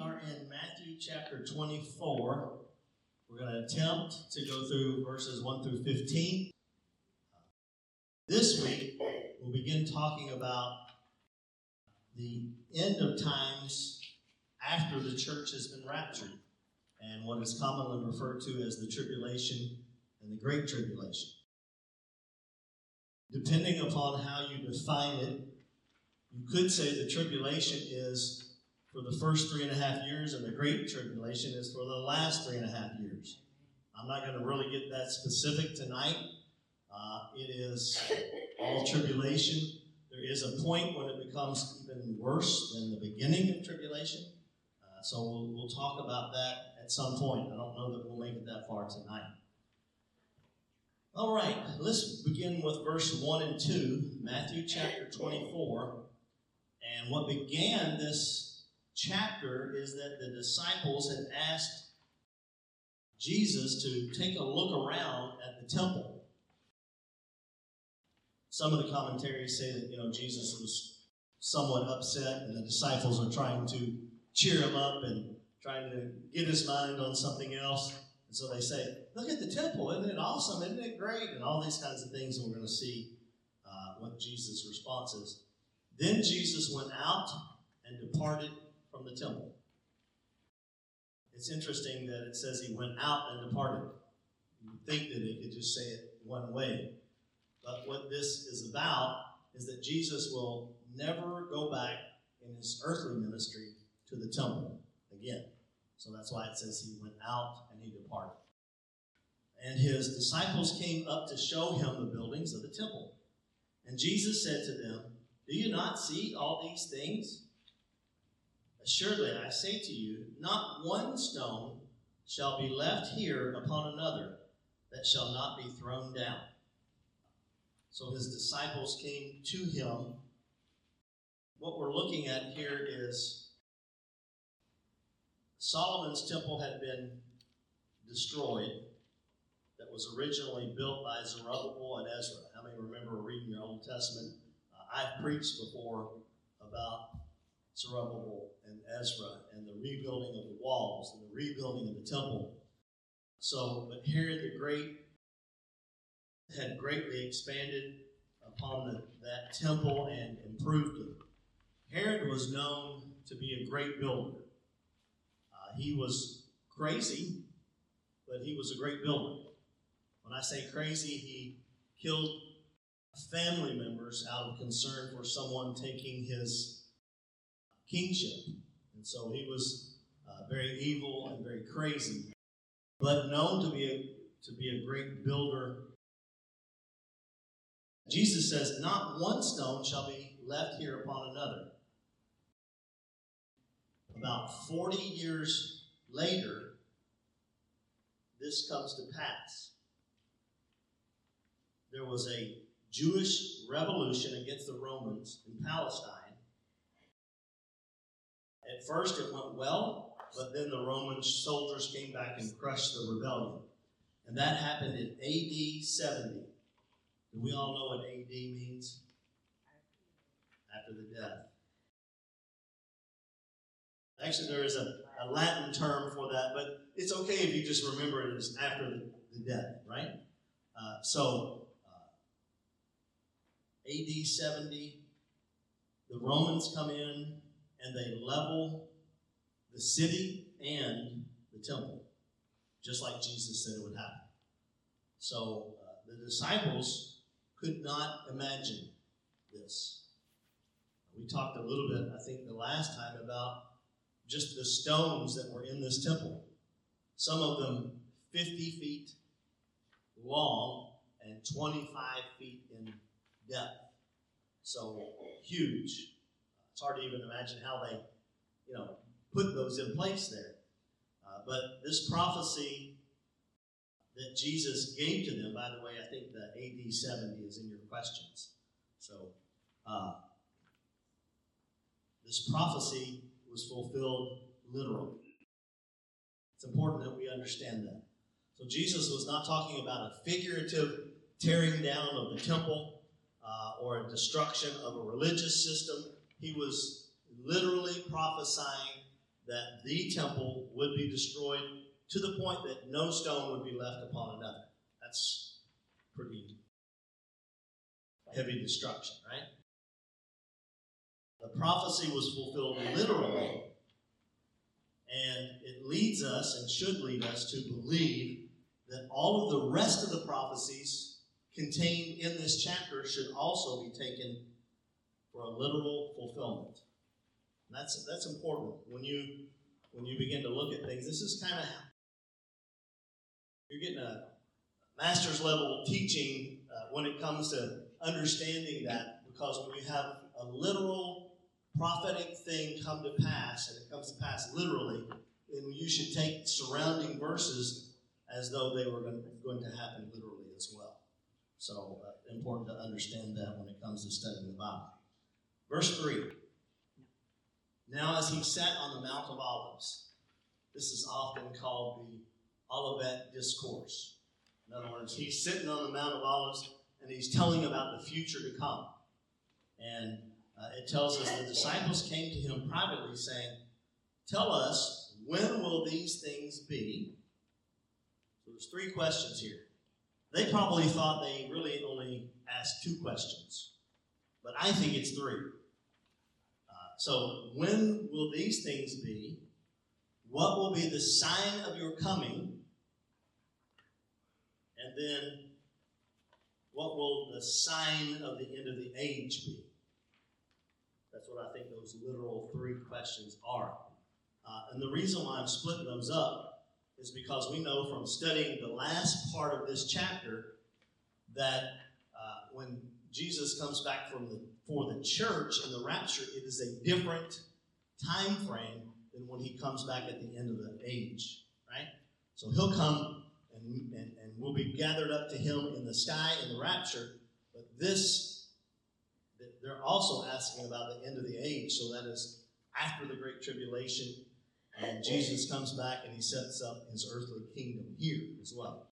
are in Matthew chapter 24. We're going to attempt to go through verses 1 through 15. This week, we'll begin talking about the end of times after the church has been raptured and what is commonly referred to as the tribulation and the great tribulation. Depending upon how you define it, you could say the tribulation is for the first three and a half years, and the Great Tribulation is for the last three and a half years. I'm not going to really get that specific tonight. Uh, it is all tribulation. There is a point when it becomes even worse than the beginning of tribulation. Uh, so we'll, we'll talk about that at some point. I don't know that we'll make it that far tonight. All right, let's begin with verse 1 and 2, Matthew chapter 24. And what began this chapter is that the disciples had asked Jesus to take a look around at the temple. Some of the commentaries say that, you know, Jesus was somewhat upset and the disciples are trying to cheer him up and trying to get his mind on something else. And so they say, Look at the temple. Isn't it awesome? Isn't it great? And all these kinds of things. And we're going to see uh, what Jesus' response is. Then Jesus went out and departed from the temple. It's interesting that it says he went out and departed. You'd think that he could just say it one way. But what this is about is that Jesus will never go back in his earthly ministry to the temple again. So that's why it says he went out and he departed. And his disciples came up to show him the buildings of the temple. And Jesus said to them, Do you not see all these things? Assuredly, I say to you, not one stone shall be left here upon another that shall not be thrown down. So his disciples came to him. What we're looking at here is Solomon's temple had been destroyed, that was originally built by Zerubbabel and Ezra. How many remember reading your Old Testament? Uh, I've preached before about Zerubbabel and Ezra and the rebuilding of the walls and the rebuilding of the temple. So, but Herod the Great had greatly expanded upon the, that temple and improved it. Herod was known to be a great builder. Uh, he was crazy, but he was a great builder. When I say crazy, he killed family members out of concern for someone taking his kingship. And so he was uh, very evil and very crazy, but known to be a, to be a great builder. Jesus says, Not one stone shall be left here upon another. About 40 years later, this comes to pass. There was a Jewish revolution against the Romans in Palestine at first, it went well, but then the Roman soldiers came back and crushed the rebellion. And that happened in AD 70. Do we all know what AD means? After the death. Actually, there is a, a Latin term for that, but it's okay if you just remember it as after the, the death, right? Uh, so, uh, AD 70, the Romans come in, and they level the city and the temple, just like Jesus said it would happen. So uh, the disciples could not imagine this. We talked a little bit, I think, the last time about just the stones that were in this temple. Some of them 50 feet long and 25 feet in depth. So huge. It's hard to even imagine how they, you know, put those in place there. Uh, but this prophecy that Jesus gave to them, by the way, I think the AD 70 is in your questions. So, uh, this prophecy was fulfilled literally. It's important that we understand that. So, Jesus was not talking about a figurative tearing down of the temple uh, or a destruction of a religious system he was literally prophesying that the temple would be destroyed to the point that no stone would be left upon another. That's pretty heavy destruction, right? The prophecy was fulfilled literally, and it leads us and should lead us to believe that all of the rest of the prophecies contained in this chapter should also be taken a literal fulfillment. And that's that's important when you when you begin to look at things. This is kind of you're getting a master's level teaching uh, when it comes to understanding that because when you have a literal prophetic thing come to pass and it comes to pass literally, then you should take surrounding verses as though they were going to happen literally as well. So uh, important to understand that when it comes to studying the Bible. Verse 3. Now, as he sat on the Mount of Olives, this is often called the Olivet Discourse. In other words, he's sitting on the Mount of Olives and he's telling about the future to come. And uh, it tells us the disciples came to him privately saying, Tell us, when will these things be? So there's three questions here. They probably thought they really only asked two questions, but I think it's three. So, when will these things be? What will be the sign of your coming? And then, what will the sign of the end of the age be? That's what I think those literal three questions are. Uh, and the reason why I'm splitting those up is because we know from studying the last part of this chapter that uh, when Jesus comes back from the, for the church in the rapture, it is a different time frame than when he comes back at the end of the age, right? So he'll come and, and, and we'll be gathered up to him in the sky in the rapture. But this, they're also asking about the end of the age. So that is after the Great Tribulation. And Jesus comes back and he sets up his earthly kingdom here as well.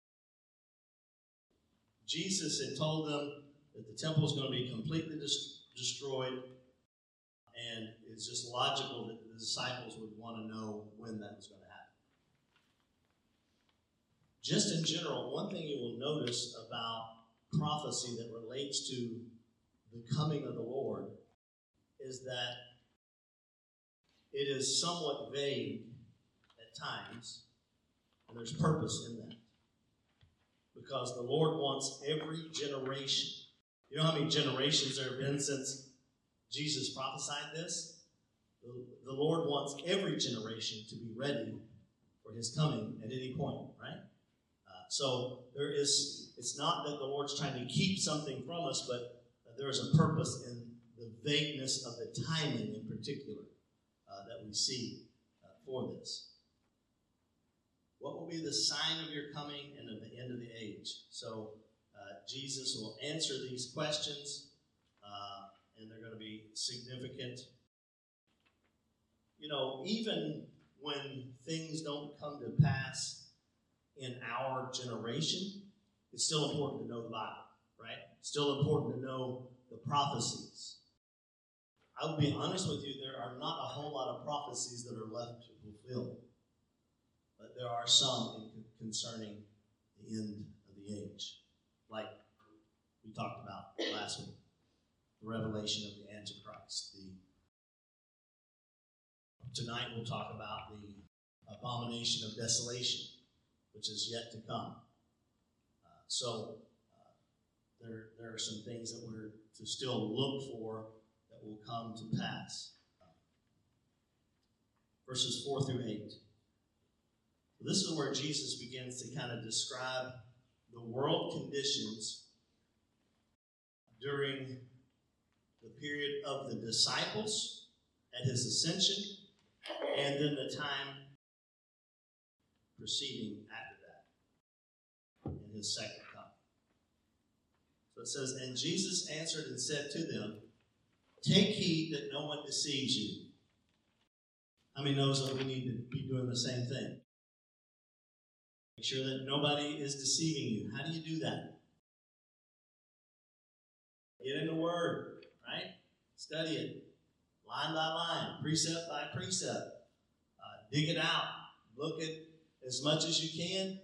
Jesus had told them that the temple is going to be completely dis- destroyed, and it's just logical that the disciples would want to know when that was going to happen. Just in general, one thing you will notice about prophecy that relates to the coming of the Lord is that it is somewhat vague at times, and there's purpose in that. Because the Lord wants every generation. You know how many generations there have been since Jesus prophesied this? The, Lord wants every generation to be ready for his coming at any point, right? So there is, it's not that the Lord's trying to keep something from us, but there is a purpose in the vagueness of the timing in particular uh, that we see uh, for this. What will be the sign of your coming and of the end of the age? So uh, Jesus will answer these questions, uh, and they're going to be significant. You know, even when things don't come to pass in our generation, it's still important to know the Bible, right? Still important to know the prophecies. I will be honest with you, there are not a whole lot of prophecies that are left to fulfill. But there are some concerning the end of the age. Like we talked about last week. The revelation of the Antichrist. The tonight we'll talk about the abomination of desolation which is yet to come. Uh, so uh, there, there are some things that we're to still look for that will come to pass. verses 4 through 8. This is where Jesus begins to kind of describe the world conditions during the period of the disciples at his ascension and then the time preceding after that in his second coming. So it says, And Jesus answered and said to them, Take heed that no one deceives you. How many knows that we need to be doing the same thing? Make sure that nobody is deceiving you. How do you do that? Get in the Word, right? Study it line by line, precept by precept. Uh, dig it out. Look at as much as you can.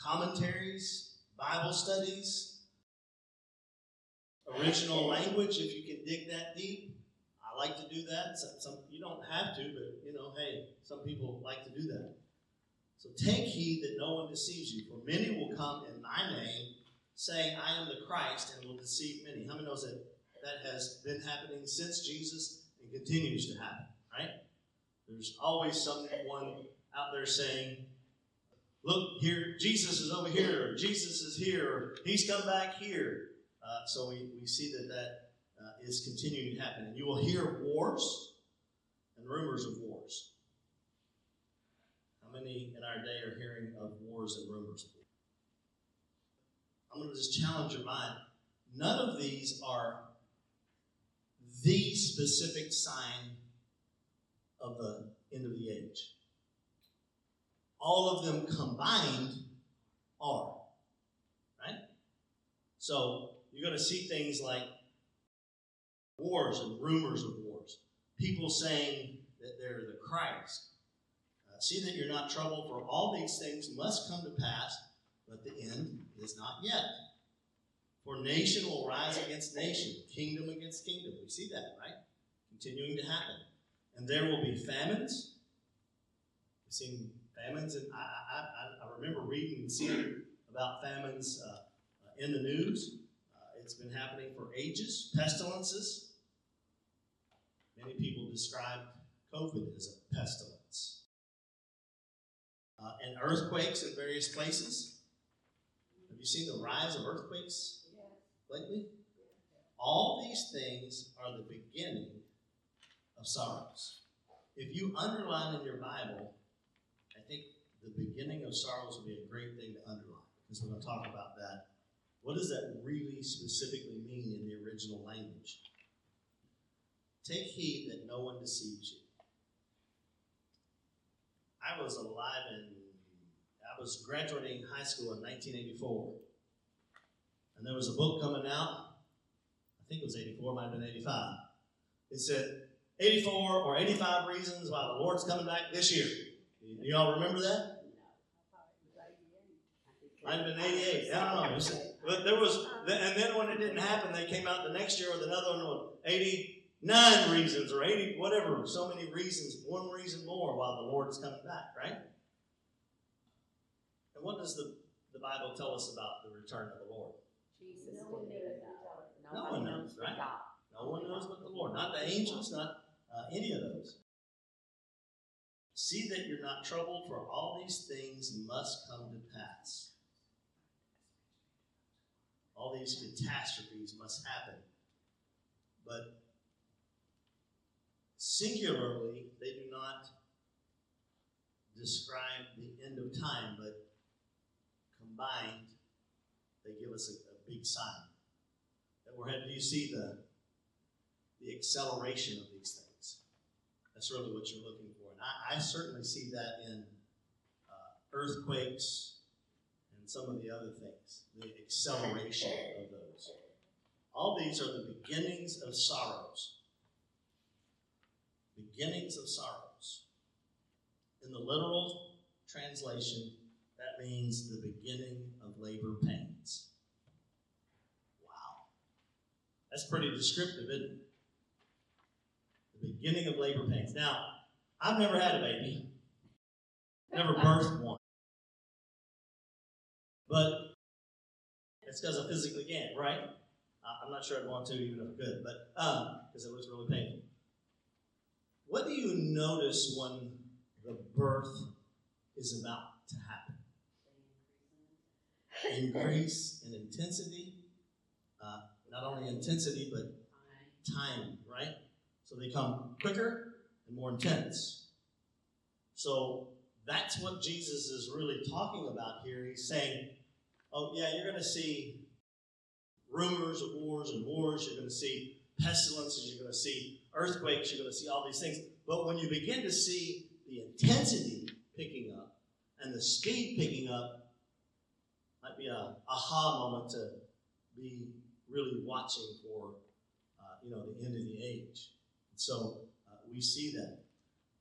Commentaries, Bible studies, original language, if you can dig that deep. I like to do that. Some, some, you don't have to, but you know, hey, some people like to do that. So take heed that no one deceives you, for many will come in my name, saying, I am the Christ, and will deceive many. How many knows that that has been happening since Jesus and continues to happen, right? There's always someone out there saying, Look, here, Jesus is over here, or Jesus is here, or he's come back here. Uh, so we, we see that that uh, is continuing to happen. And you will hear wars and rumors of wars. Many in our day are hearing of wars and rumors? I'm going to just challenge your mind. None of these are the specific sign of the end of the age. All of them combined are. Right? So you're going to see things like wars and rumors of wars. People saying that they're the Christ. See that you're not troubled, for all these things must come to pass, but the end is not yet. For nation will rise against nation, kingdom against kingdom. We see that, right? Continuing to happen. And there will be famines. We've seen famines, and I, I, I remember reading and seeing about famines uh, uh, in the news. Uh, it's been happening for ages. Pestilences. Many people describe COVID as a pestilence. Uh, and earthquakes in various places. Have you seen the rise of earthquakes lately? All these things are the beginning of sorrows. If you underline in your Bible, I think the beginning of sorrows would be a great thing to underline because we're going to talk about that. What does that really specifically mean in the original language? Take heed that no one deceives you. I was alive and I was graduating high school in 1984. And there was a book coming out. I think it was 84, might have been 85. It said 84 or 85 reasons why the Lord's coming back this year. Do y'all remember that? Might have been 88. I don't know. But there was, and then when it didn't happen, they came out the next year with another one, 80, nine reasons or 80, whatever, so many reasons, one reason more why the Lord is coming back, right? And what does the, the Bible tell us about the return of the Lord? Jesus no one, no one knows, right? No one knows but the Lord. Not the angels, not uh, any of those. See that you're not troubled, for all these things must come to pass. All these catastrophes must happen singularly, they do not describe the end of time, but combined, they give us a, a big sign that we're headed. Do you see the the acceleration of these things? That's really what you're looking for, and I, I certainly see that in uh, earthquakes and some of the other things. The acceleration of those. All these are the beginnings of sorrows. Beginnings of sorrows. In the literal translation, that means the beginning of labor pains. Wow. That's pretty descriptive, isn't it? The beginning of labor pains. Now, I've never had a baby, never birthed one. But it's because I physically can't, right? I'm not sure I'd want to, even if I could, but because um, it was really painful. What do you notice when the birth is about to happen? Increase in intensity, uh, not only intensity, but time, right? So they come quicker and more intense. So that's what Jesus is really talking about here. He's saying, oh, yeah, you're going to see rumors of wars and wars. You're going to see pestilences. You're going to see earthquakes. You're going to see all these things. But when you begin to see the intensity picking up and the speed picking up, might be a aha moment to be really watching for, uh, you know, the end of the age. So uh, we see that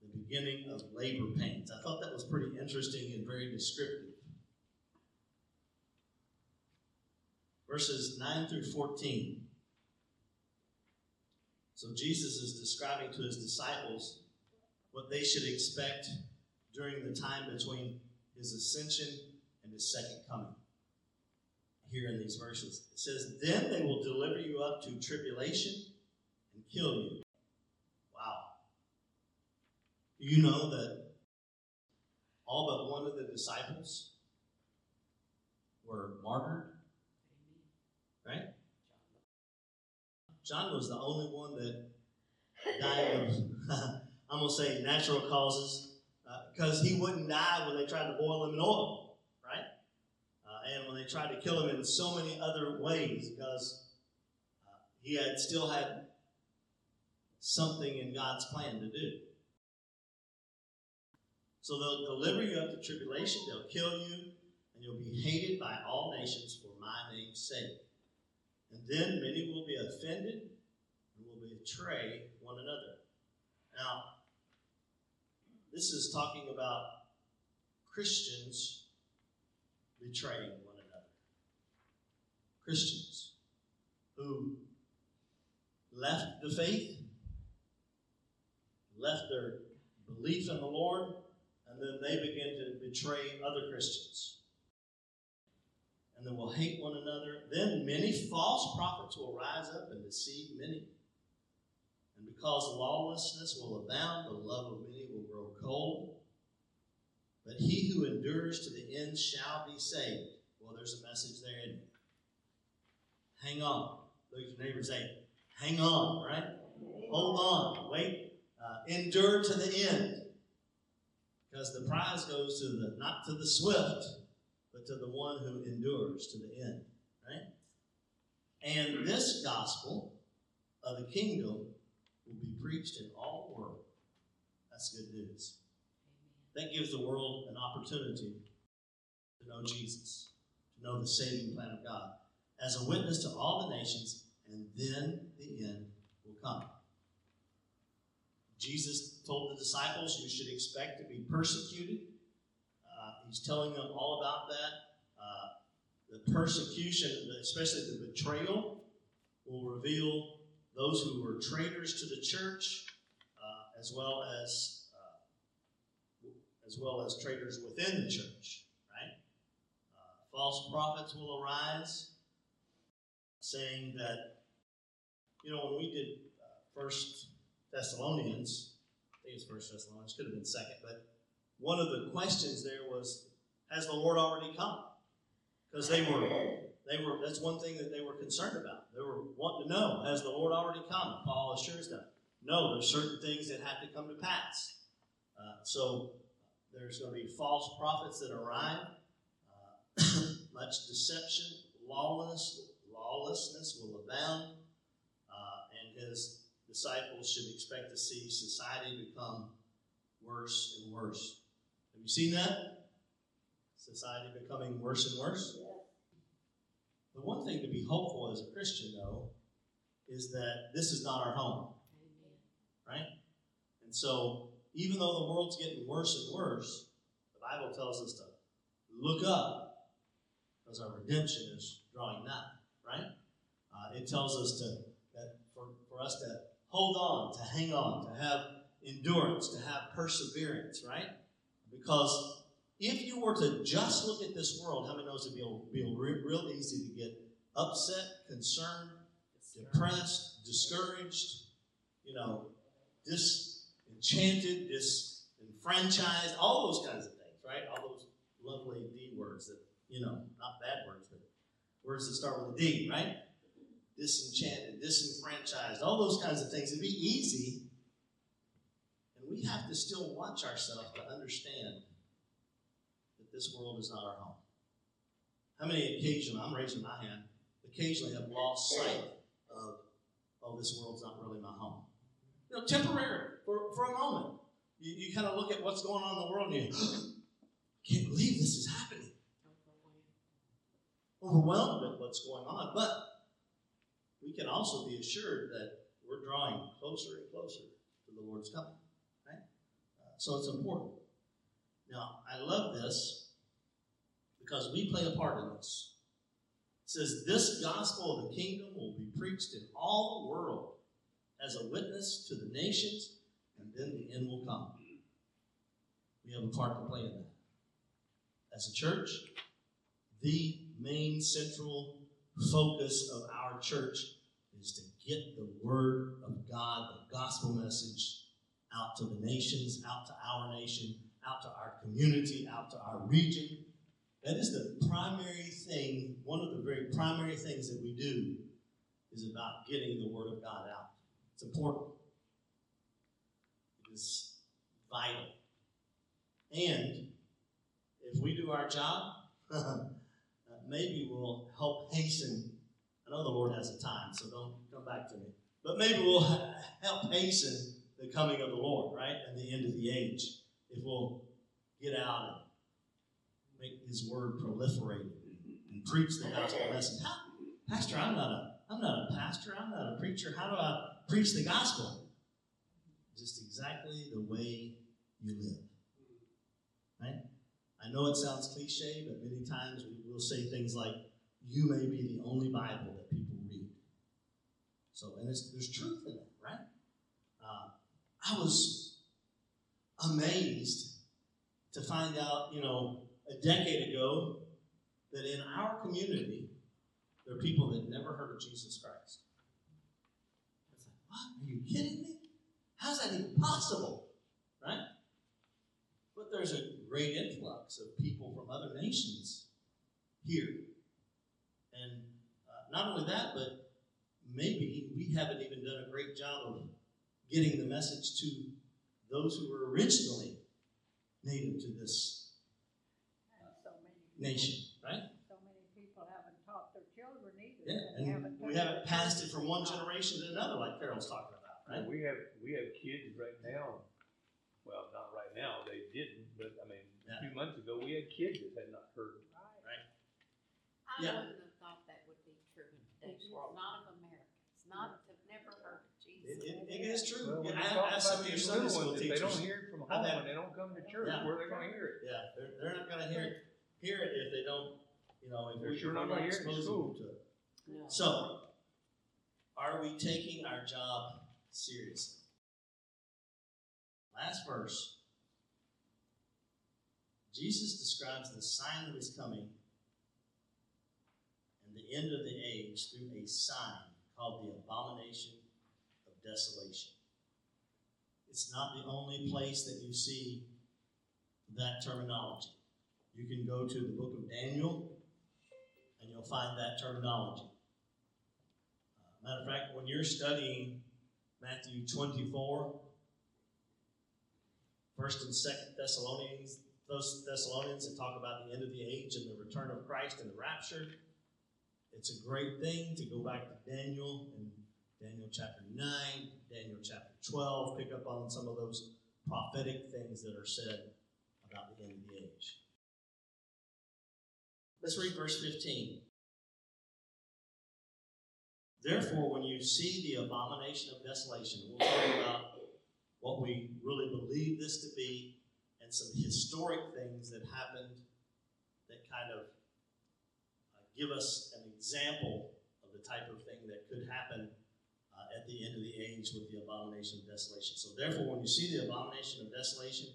the beginning of labor pains. I thought that was pretty interesting and very descriptive. Verses 9 through 14. So Jesus is describing to his disciples what they should expect during the time between his ascension and his second coming. Here in these verses, it says, Then they will deliver you up to tribulation and kill you. Wow. You know that all but one of the disciples were martyred? Right? John was the only one that died of, I'm going to say, natural causes because uh, he wouldn't die when they tried to boil him in oil, right? Uh, and when they tried to kill him in so many other ways because uh, he had still had something in God's plan to do. So they'll deliver you up to tribulation, they'll kill you, and you'll be hated by all nations for my name's sake. And then many will be offended and will betray one another. Now, this is talking about Christians betraying one another. Christians who left the faith, left their belief in the Lord, and then they begin to betray other Christians and then will hate one another. Then many false prophets will rise up and deceive many. And because lawlessness will abound, the love of many will grow cold. But he who endures to the end shall be saved. Well, there's a message there in it. Hang on. Look at your neighbor say, hang on, right? Hold on. Wait. Uh, endure to the end. Because the prize goes to the not to the swift, to the one who endures to the end. Right? And this gospel of the kingdom will be preached in all the world. That's good news. That gives the world an opportunity to know Jesus, to know the saving plan of God, as a witness to all the nations, and then the end will come. Jesus told the disciples, You should expect to be persecuted he's telling them all about that. Uh, the persecution, especially the betrayal, will reveal those who were traitors to the church, uh, as well as uh, as well as traitors within the church. Right? Uh, false prophets will arise, saying that you know when we did uh, First Thessalonians, I think it's First Thessalonians, could have been second, but one of the questions there was, has the Lord already come? Because they were, they were, that's one thing that they were concerned about. They were wanting to know, has the Lord already come? Paul assures them, no, there's certain things that have to come to pass. Uh, so there's going to be false prophets that arrive, uh, much deception, lawlessness, lawlessness will abound, uh, and his disciples should expect to see society become worse and worse. Have you seen that? Society becoming worse and worse? The one thing to be hopeful as a Christian, though, is that this is not our home. Right? And so, even though the world's getting worse and worse, the Bible tells us to look up because our redemption is drawing nigh. Right? Uh, it tells us to that for, for us to hold on, to hang on, to have endurance, to have perseverance. Right? Because if you were to just look at this world, how many knows it'd be, be real, real easy to get upset, concerned, depressed, discouraged, you know, disenchanted, disenfranchised, all those kinds of things, right? All those lovely D words that, you know, not bad words, but words that start with a D, right? Disenchanted, disenfranchised, all those kinds of things. It'd be easy we have to still watch ourselves to understand that this world is not our home. How many occasionally, I'm raising my hand, occasionally have lost sight of, oh, this world's not really my home. You know, temporary, for, for a moment. You, you kind of look at what's going on in the world and you can't believe this is happening. Overwhelmed at what's going on. But we can also be assured that we're drawing closer and closer to the Lord's coming. So it's important. Now, I love this because we play a part in this. It says, This gospel of the kingdom will be preached in all the world as a witness to the nations, and then the end will come. We have a part to play in that. As a church, the main central focus of our church is to get the word of God, the gospel message, out to the nations, out to our nation, out to our community, out to our region. That is the primary thing, one of the very primary things that we do is about getting the word of God out. It's important. It is vital. And if we do our job, uh, maybe we'll help hasten. I know the Lord has a time, so don't come back to me. But maybe we'll help hasten the coming of the Lord, right? And the end of the age. If we'll get out and make His word proliferate and preach the gospel message. How, pastor, I'm not a I'm not a pastor. I'm not a preacher. How do I preach the gospel? Just exactly the way you live. Right? I know it sounds cliche, but many times we will say things like, "You may be the only Bible that people read." So, and there's truth in? Uh, I was amazed to find out, you know, a decade ago that in our community there are people that never heard of Jesus Christ. I was like, what? Are you kidding me? How's that even possible? Right? But there's a great influx of people from other nations here. And uh, not only that, but maybe we haven't even done a great job of getting the message to those who were originally native to this so nation, right? So many people haven't taught their children either. Yeah, They and we haven't passed it from one generation to another, like Carol's talking about, right? We have, we have kids right now, well, not right now, they didn't, but I mean, Yeah. a few months ago, we had kids that had not heard. Right. I Yeah. wouldn't have thought that would be true in today's world. Not of Americans, not have of It, it, it is true. Well, when Yeah, I- ask some about of your these Sunday school ones, if they teachers. don't hear it from I've home had- and they don't come to church, Yeah. where are they gonna hear it? Yeah, they're, they're not going to hear hear it if they don't, you know, if They're sure not gonna hear it in exposing school. them to it. No. So, are we taking our job seriously? Last verse. Jesus describes the sign of his coming and the end of the age through a sign called the abomination of desolation. It's not the only place that you see that terminology. You can go to the book of Daniel and you'll find that terminology. Uh, matter of fact, when you're studying Matthew 24, First and Second Thessalonians, those Thessalonians that talk about the end of the age and the return of Christ and the rapture, it's a great thing to go back to Daniel and Daniel chapter 9, Daniel chapter 12, pick up on some of those prophetic things that are said about the end of the age. Let's read verse 15. Therefore, when you see the abomination of desolation, we'll talk about what we really believe this to be and some historic things that happened that kind of uh, give us an example of the type of thing that could happen at the end of the age with the abomination of desolation. So, therefore, when you see the abomination of desolation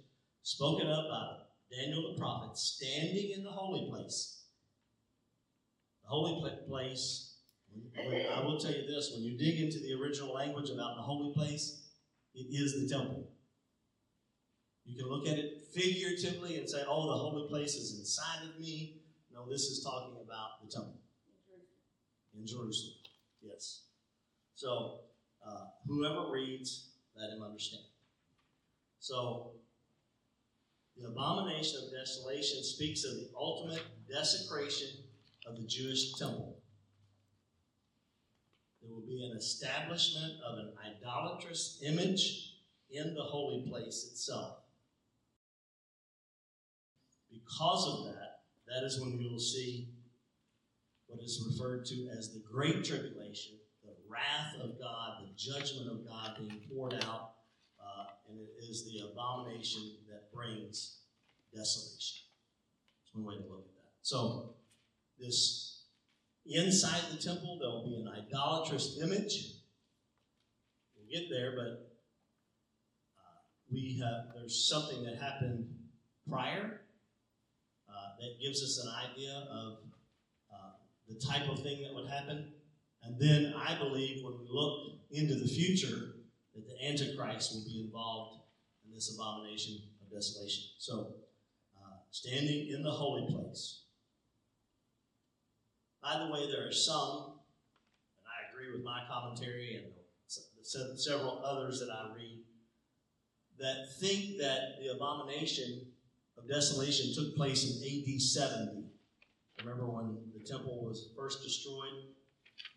spoken of by Daniel the prophet standing in the holy place, the holy place, when- I will tell you this when you dig into the original language about the holy place, it is the temple. You can look at it figuratively and say, oh, the holy place is inside of me. No, this is talking about the temple in Jerusalem. Yes. So, uh, whoever reads, let him understand. So, the abomination of desolation speaks of the ultimate desecration of the Jewish temple. There will be an establishment of an idolatrous image in the holy place itself. Because of that, that is when we will see what is referred to as the Great Tribulation, wrath of God, the judgment of God being poured out uh, and it is the abomination that brings desolation. That's one way to look at that. So, this inside the temple, there will be an idolatrous image. We'll get there, but uh, we have there's something that happened prior uh, that gives us an idea of uh, the type of thing that would happen. And then I believe when we look into the future, that the Antichrist will be involved in this abomination of desolation. So, uh, standing in the holy place. By the way, there are some, and I agree with my commentary and se- several others that I read, that think that the abomination of desolation took place in AD 70. Remember when the temple was first destroyed?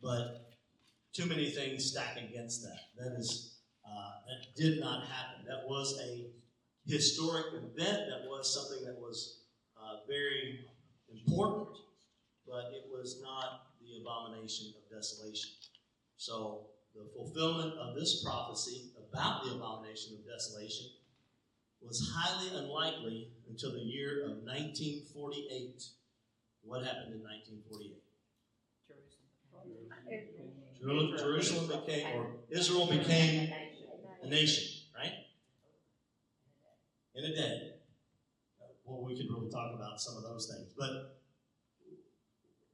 But too many things stack against that. That is, uh, that did not happen. That was a historic event. That was something that was uh, very important, but it was not the abomination of desolation. So the fulfillment of this prophecy about the abomination of desolation was highly unlikely until the year of 1948. What happened in 1948? Jerusalem. Jerusalem became, or Israel became a nation, right? In a day. Well, we could really talk about some of those things, but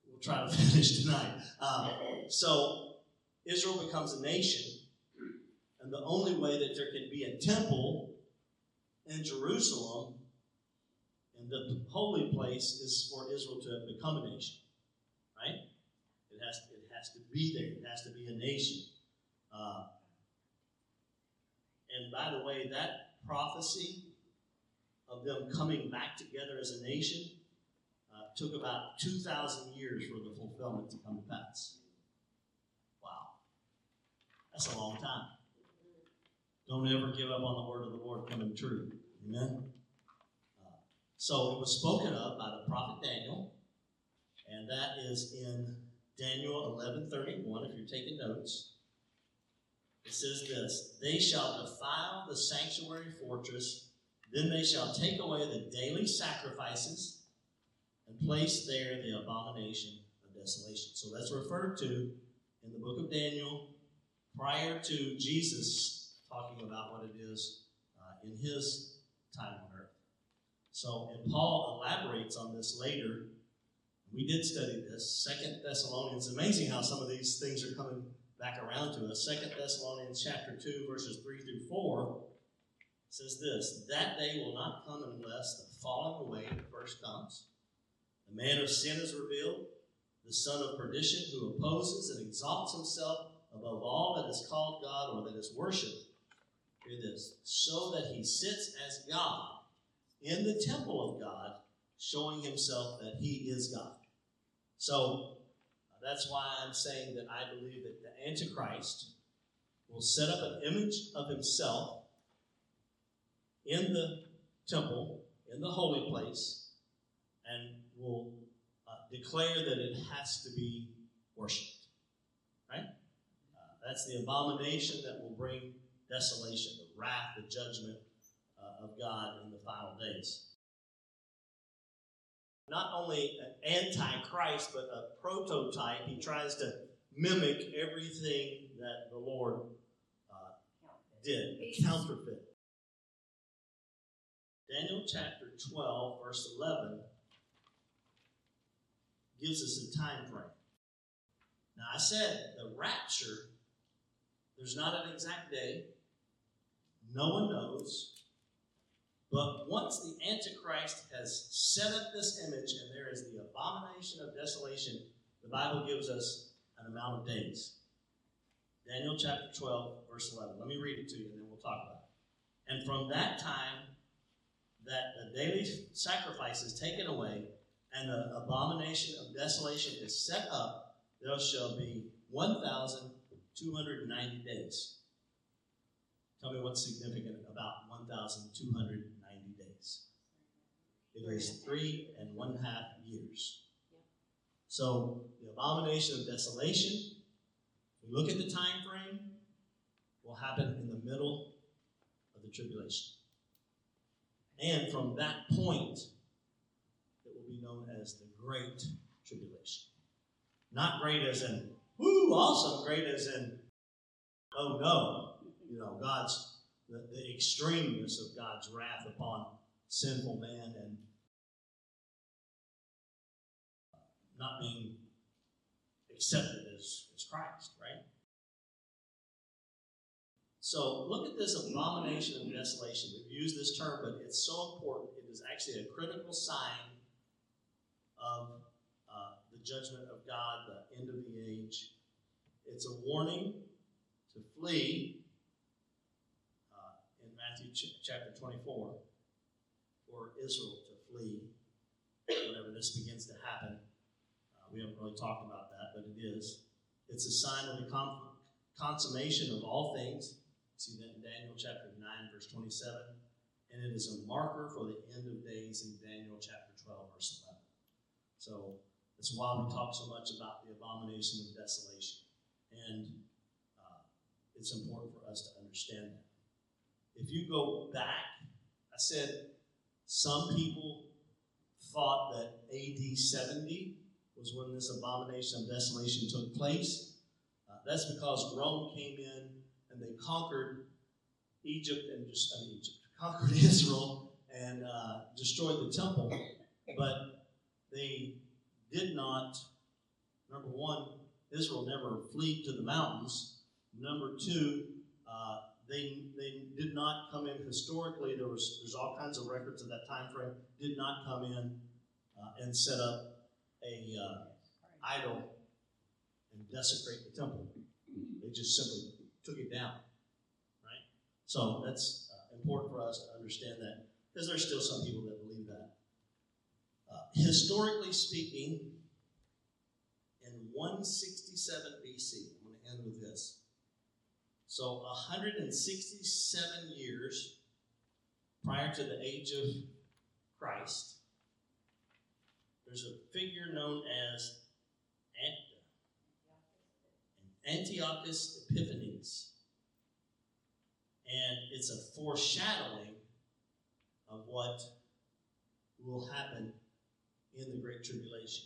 we'll try to finish tonight. Um, so, Israel becomes a nation, and the only way that there can be a temple in Jerusalem in the holy place is for Israel to have become a nation, has, to be there. It has to be a nation. Uh, and by the way, that prophecy of them coming back together as a nation uh, took about 2,000 years for the fulfillment to come to pass. Wow. That's a long time. Don't ever give up on the word of the Lord coming true. Amen? Uh, so it was spoken of by the prophet Daniel, and that is in Daniel 11:31 if you're taking notes. It says this, they shall defile the sanctuary fortress, then they shall take away the daily sacrifices and place there the abomination of desolation. So that's referred to in the book of Daniel prior to Jesus talking about what it is uh, in his time on earth. So, and Paul elaborates on this later we did study this. Second Thessalonians. Amazing how some of these things are coming back around to us. Second Thessalonians chapter 2, verses 3 through 4 says this That day will not come unless the falling away first comes. The man of sin is revealed, the son of perdition who opposes and exalts himself above all that is called God or that is worshipped. Hear this. So that he sits as God in the temple of God, showing himself that he is God. So uh, that's why I'm saying that I believe that the Antichrist will set up an image of himself in the temple, in the holy place, and will uh, declare that it has to be worshipped. Right? Uh, that's the abomination that will bring desolation, the wrath, the judgment uh, of God in the final days not only an antichrist, but a prototype. He tries to mimic everything that the Lord uh, did, counterfeit. Daniel chapter 12, verse 11, gives us a time frame. Now, I said the rapture, there's not an exact day. No one knows. But once the Antichrist has set up this image and there is the abomination of desolation, the Bible gives us an amount of days. Daniel chapter 12, verse 11. Let me read it to you and then we'll talk about it. And from that time that the daily sacrifice is taken away and the abomination of desolation is set up, there shall be 1,290 days. Tell me what's significant about 1,290 days. It is three and one half years. So the abomination of desolation, we look at the time frame, will happen in the middle of the tribulation. And from that point, it will be known as the Great Tribulation. Not great as in, whoo, awesome, great as in, oh no, you know, God's, the, the extremeness of God's wrath upon sinful man and not being accepted as, as Christ, right? So look at this abomination of desolation. We've used this term, but it's so important. It is actually a critical sign of uh, the judgment of God, the end of the age. It's a warning to flee uh, in Matthew ch- chapter 24 for Israel to flee whenever this begins to happen. Uh, we haven't really talked about that, but it is. It's a sign of the consummation of all things. See that in Daniel chapter 9, verse 27. And it is a marker for the end of days in Daniel chapter 12, verse 11. So that's why we talk so much about the abomination of desolation. And uh, it's important for us to understand that. If you go back, I said some people thought that AD 70 was when this abomination of desolation took place. Uh, that's because Rome came in and they conquered Egypt and just I mean Egypt conquered Israel and uh, destroyed the temple, but they did not. Number one, Israel never fled to the mountains. Number two, uh, they they did not come in historically. There was there's all kinds of records of that time frame. Did not come in uh, and set up a uh, idol and desecrate the temple. They just simply took it down, right? So that's uh, important for us to understand that because there's still some people that believe that. Uh, historically speaking, in 167 BC, I'm going to end with this. So 167 years prior to the age of Christ, there's a figure known as Antiochus Epiphanes. And it's a foreshadowing of what will happen in the Great Tribulation.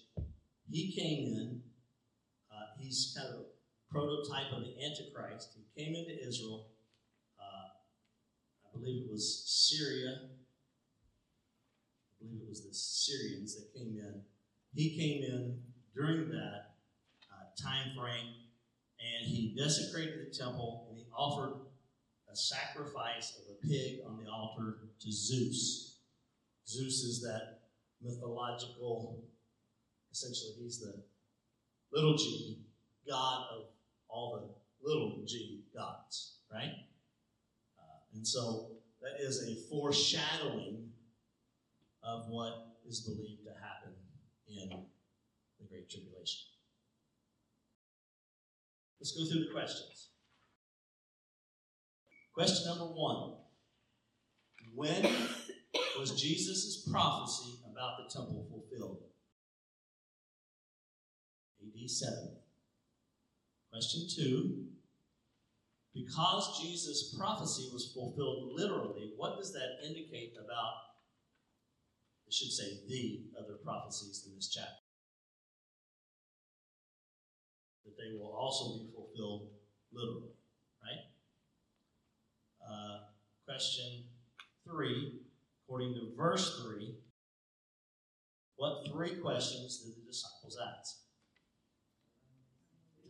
He came in, uh, he's kind of prototype of the Antichrist. He came into Israel. Uh, I believe it was Syria. I believe it was the Syrians that came in. He came in during that uh, time frame and he desecrated the temple and he offered a sacrifice of a pig on the altar to Zeus. Zeus is that mythological, essentially, he's the little g, god of all the little g gods, right? Uh, and so that is a foreshadowing of what is believed to happen in the Great Tribulation. Let's go through the questions. Question number one When was Jesus' prophecy about the temple fulfilled? AD 70. Question two Because Jesus' prophecy was fulfilled literally, what does that indicate about, I should say, the other prophecies in this chapter? that they will also be fulfilled literally, right? Uh, question three, according to verse three, what three questions did the disciples ask?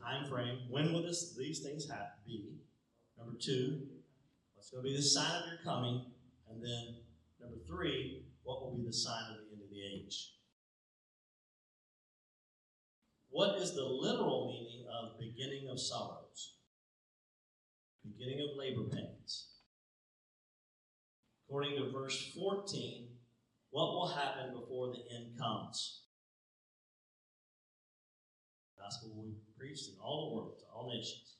Time frame. When will this, these things have be? Number two, what's going to be the sign of your coming? And then number three, what will be the sign of the end of the age? What is the literal meaning of beginning of sorrows? Beginning of labor pains. According to verse 14, what will happen before the end comes? Gospel will preached in all the world, to all nations.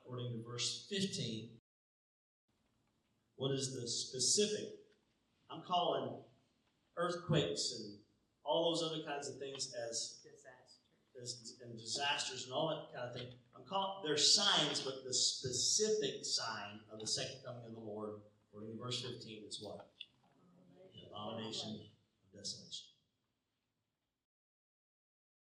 According to verse 15, what is the specific? I'm calling earthquakes and all those other kinds of things as Disaster. as- and disasters and all that kind of thing. I'm calling, they're signs, but the specific sign of the second coming of the Lord, according to verse 15, is what? The Abomination of desolation.